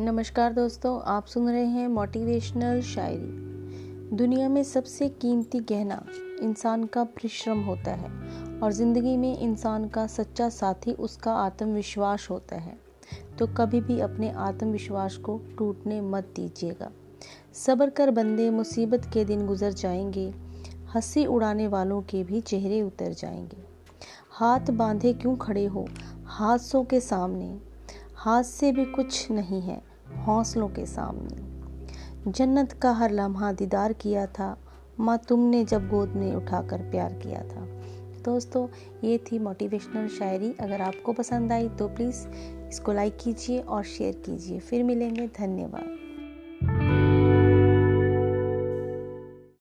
नमस्कार दोस्तों, आप सुन रहे हैं मोटिवेशनल शायरी। दुनिया में सबसे कीमती गहना इंसान का परिश्रम होता है और ज़िंदगी में इंसान का सच्चा साथी उसका आत्मविश्वास होता है। तो कभी भी अपने आत्मविश्वास को टूटने मत दीजिएगा। सब्र कर बंदे, मुसीबत के दिन गुजर जाएँगे, हँसी उड़ाने वालों के भी चेहरे उतर जाएँगे। हाथ बांधे क्यों खड़े हो? हादसों के सामने। हाथ से भी कुछ नहीं है। हौसलों के सामने। जन्नत का हर लम्हा दीदार किया था, माँ तुमने जब गोद में उठाकर प्यार किया था। दोस्तों, ये थी मोटिवेशनल शायरी। अगर आपको पसंद आई तो प्लीज़ इसको लाइक कीजिए और शेयर कीजिए। फिर मिलेंगे, धन्यवाद।